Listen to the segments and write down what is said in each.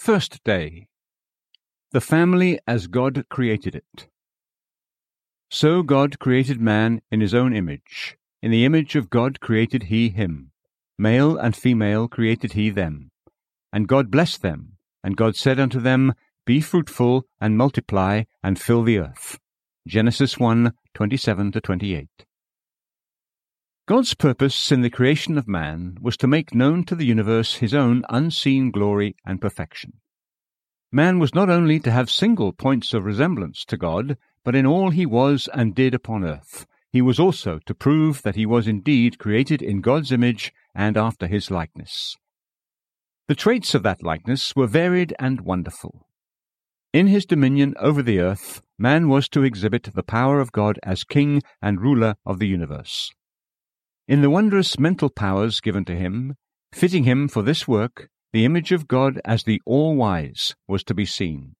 First Day The Family as God Created It. So God created man in his own image. In the image of God created he him. Male and female created he them. And God blessed them. And God said unto them, Be fruitful, and multiply, and fill the earth. Genesis 1 27 28. God's purpose in the creation of man was to make known to the universe his own unseen glory and perfection. Man was not only to have single points of resemblance to God, but in all he was and did upon earth, he was also to prove that he was indeed created in God's image and after his likeness. The traits of that likeness were varied and wonderful. In his dominion over the earth, man was to exhibit the power of God as king and ruler of the universe. In the wondrous mental powers given to him, fitting him for this work, the image of God as the All Wise was to be seen.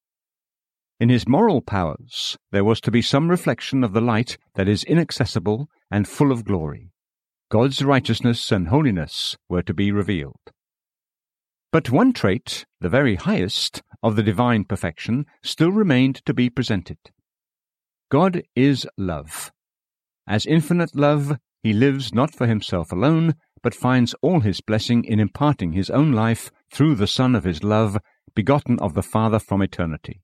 In his moral powers, there was to be some reflection of the light that is inaccessible and full of glory. God's righteousness and holiness were to be revealed. But one trait, the very highest, of the divine perfection still remained to be presented. God is love. As infinite love, he lives not for himself alone, but finds all his blessing in imparting his own life through the Son of his love, begotten of the Father from eternity.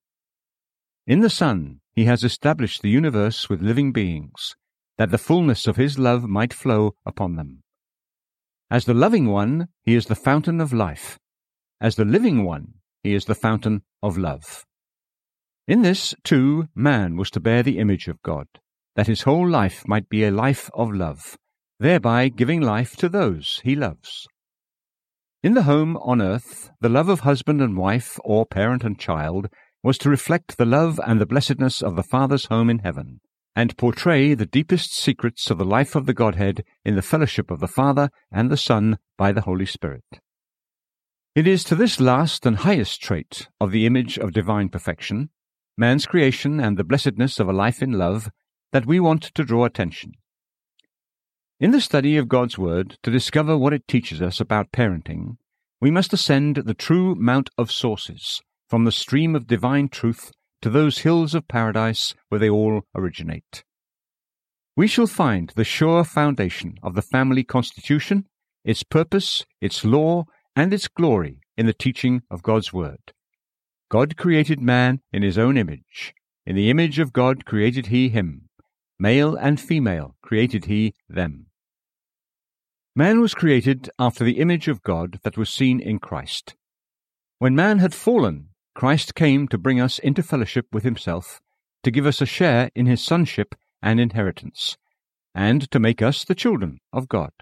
In the Son, he has established the universe with living beings, that the fullness of his love might flow upon them. As the loving one, he is the fountain of life. As the living one, he is the fountain of love. In this, too, man was to bear the image of God that his whole life might be a life of love, thereby giving life to those he loves. In the home on earth, the love of husband and wife, or parent and child, was to reflect the love and the blessedness of the Father's home in heaven, and portray the deepest secrets of the life of the Godhead in the fellowship of the Father and the Son by the Holy Spirit. It is to this last and highest trait of the image of divine perfection, man's creation and the blessedness of a life in love, that we want to draw attention. In the study of God's Word, to discover what it teaches us about parenting, we must ascend the true Mount of Sources, from the stream of divine truth to those hills of paradise where they all originate. We shall find the sure foundation of the family constitution, its purpose, its law, and its glory in the teaching of God's Word. God created man in his own image. In the image of God created he him. Male and female created he them. Man was created after the image of God that was seen in Christ. When man had fallen, Christ came to bring us into fellowship with himself, to give us a share in his sonship and inheritance, and to make us the children of God.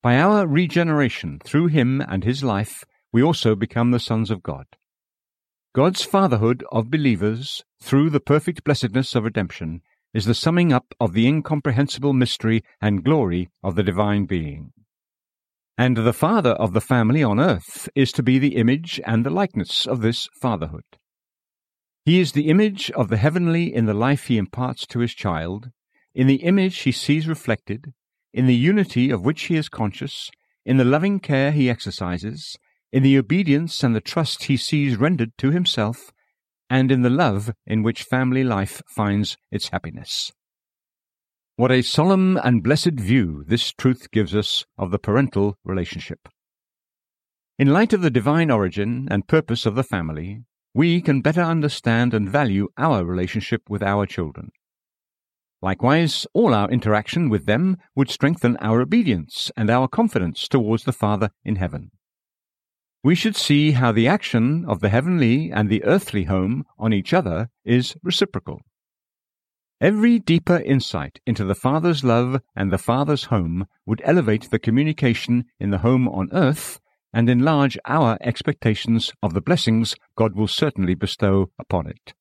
By our regeneration through him and his life, we also become the sons of God. God's fatherhood of believers, through the perfect blessedness of redemption, is the summing up of the incomprehensible mystery and glory of the divine being. And the father of the family on earth is to be the image and the likeness of this fatherhood. He is the image of the heavenly in the life he imparts to his child, in the image he sees reflected, in the unity of which he is conscious, in the loving care he exercises, in the obedience and the trust he sees rendered to himself, and in the love in which family life finds its happiness. What a solemn and blessed view this truth gives us of the parental relationship. In light of the divine origin and purpose of the family, we can better understand and value our relationship with our children. Likewise, all our interaction with them would strengthen our obedience and our confidence towards the Father in heaven we should see how the action of the heavenly and the earthly home on each other is reciprocal. Every deeper insight into the Father's love and the Father's home would elevate the communication in the home on earth and enlarge our expectations of the blessings God will certainly bestow upon it.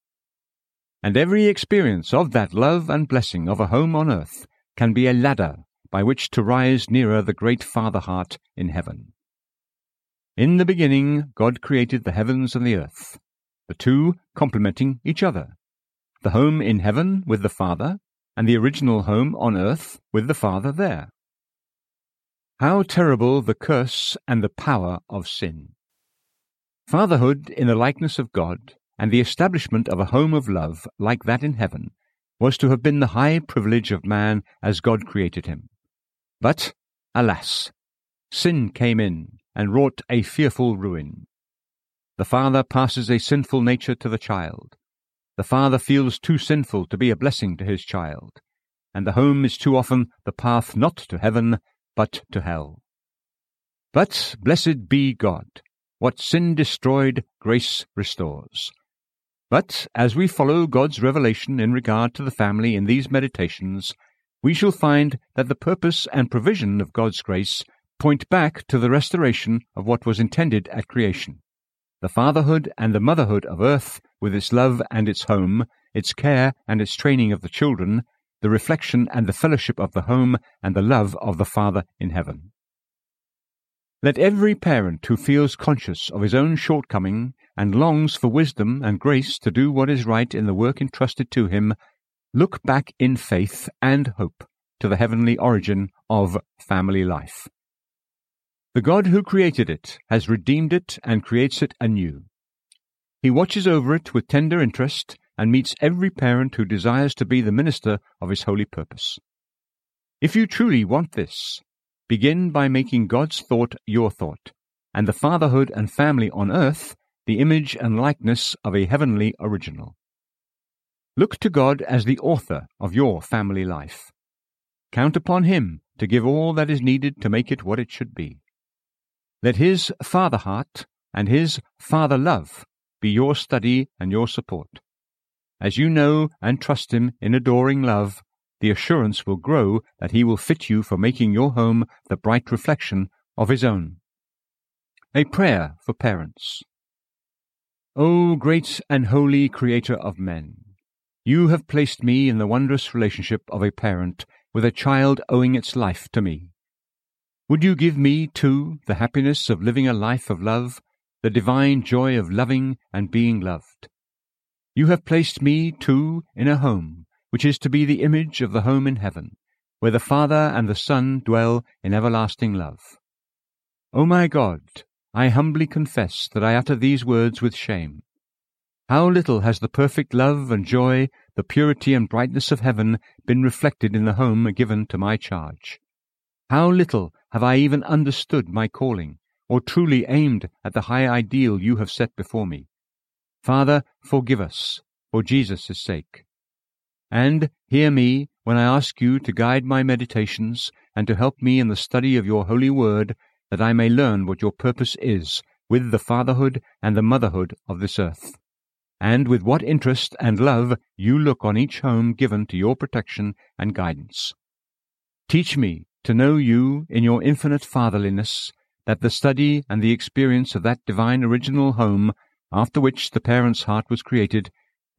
And every experience of that love and blessing of a home on earth can be a ladder by which to rise nearer the great Father heart in heaven. In the beginning, God created the heavens and the earth, the two complementing each other. The home in heaven with the Father, and the original home on earth with the Father there. How terrible the curse and the power of sin! Fatherhood in the likeness of God and the establishment of a home of love like that in heaven was to have been the high privilege of man as God created him. But, alas, sin came in and wrought a fearful ruin. The father passes a sinful nature to the child. The father feels too sinful to be a blessing to his child, and the home is too often the path not to heaven, but to hell. But blessed be God, what sin destroyed, grace restores. But as we follow God's revelation in regard to the family in these meditations, we shall find that the purpose and provision of God's grace point back to the restoration of what was intended at creation. The fatherhood and the motherhood of earth, with its love and its home, its care and its training of the children, the reflection and the fellowship of the home, and the love of the Father in heaven. Let every parent who feels conscious of his own shortcoming and longs for wisdom and grace to do what is right in the work entrusted to him look back in faith and hope to the heavenly origin of family life. The God who created it has redeemed it and creates it anew. He watches over it with tender interest and meets every parent who desires to be the minister of his holy purpose. If you truly want this, begin by making God's thought your thought, and the fatherhood and family on earth the image and likeness of a heavenly original. Look to God as the author of your family life. Count upon Him to give all that is needed to make it what it should be. Let His Father heart and His Father love be your study and your support. As you know and trust Him in adoring love, the assurance will grow that He will fit you for making your home the bright reflection of His own. A prayer for parents. O great and holy Creator of men, you have placed me in the wondrous relationship of a parent with a child owing its life to me. Would you give me, too, the happiness of living a life of love, the divine joy of loving and being loved? You have placed me, too, in a home, which is to be the image of the home in heaven, where the Father and the Son dwell in everlasting love. O my God, I humbly confess that I utter these words with shame. How little has the perfect love and joy, the purity and brightness of heaven been reflected in the home given to my charge. How little have I even understood my calling, or truly aimed at the high ideal you have set before me. Father, forgive us, for Jesus' sake. And hear me when I ask you to guide my meditations and to help me in the study of your holy word, that I may learn what your purpose is with the fatherhood and the motherhood of this earth, and with what interest and love you look on each home given to your protection and guidance. Teach me to know you in your infinite fatherliness, that the study and the experience of that divine original home after which the parent's heart was created,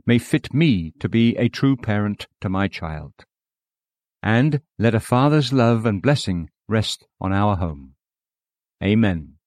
may fit me to be a true parent to my child. And let a father's love and blessing rest on our home. Amen.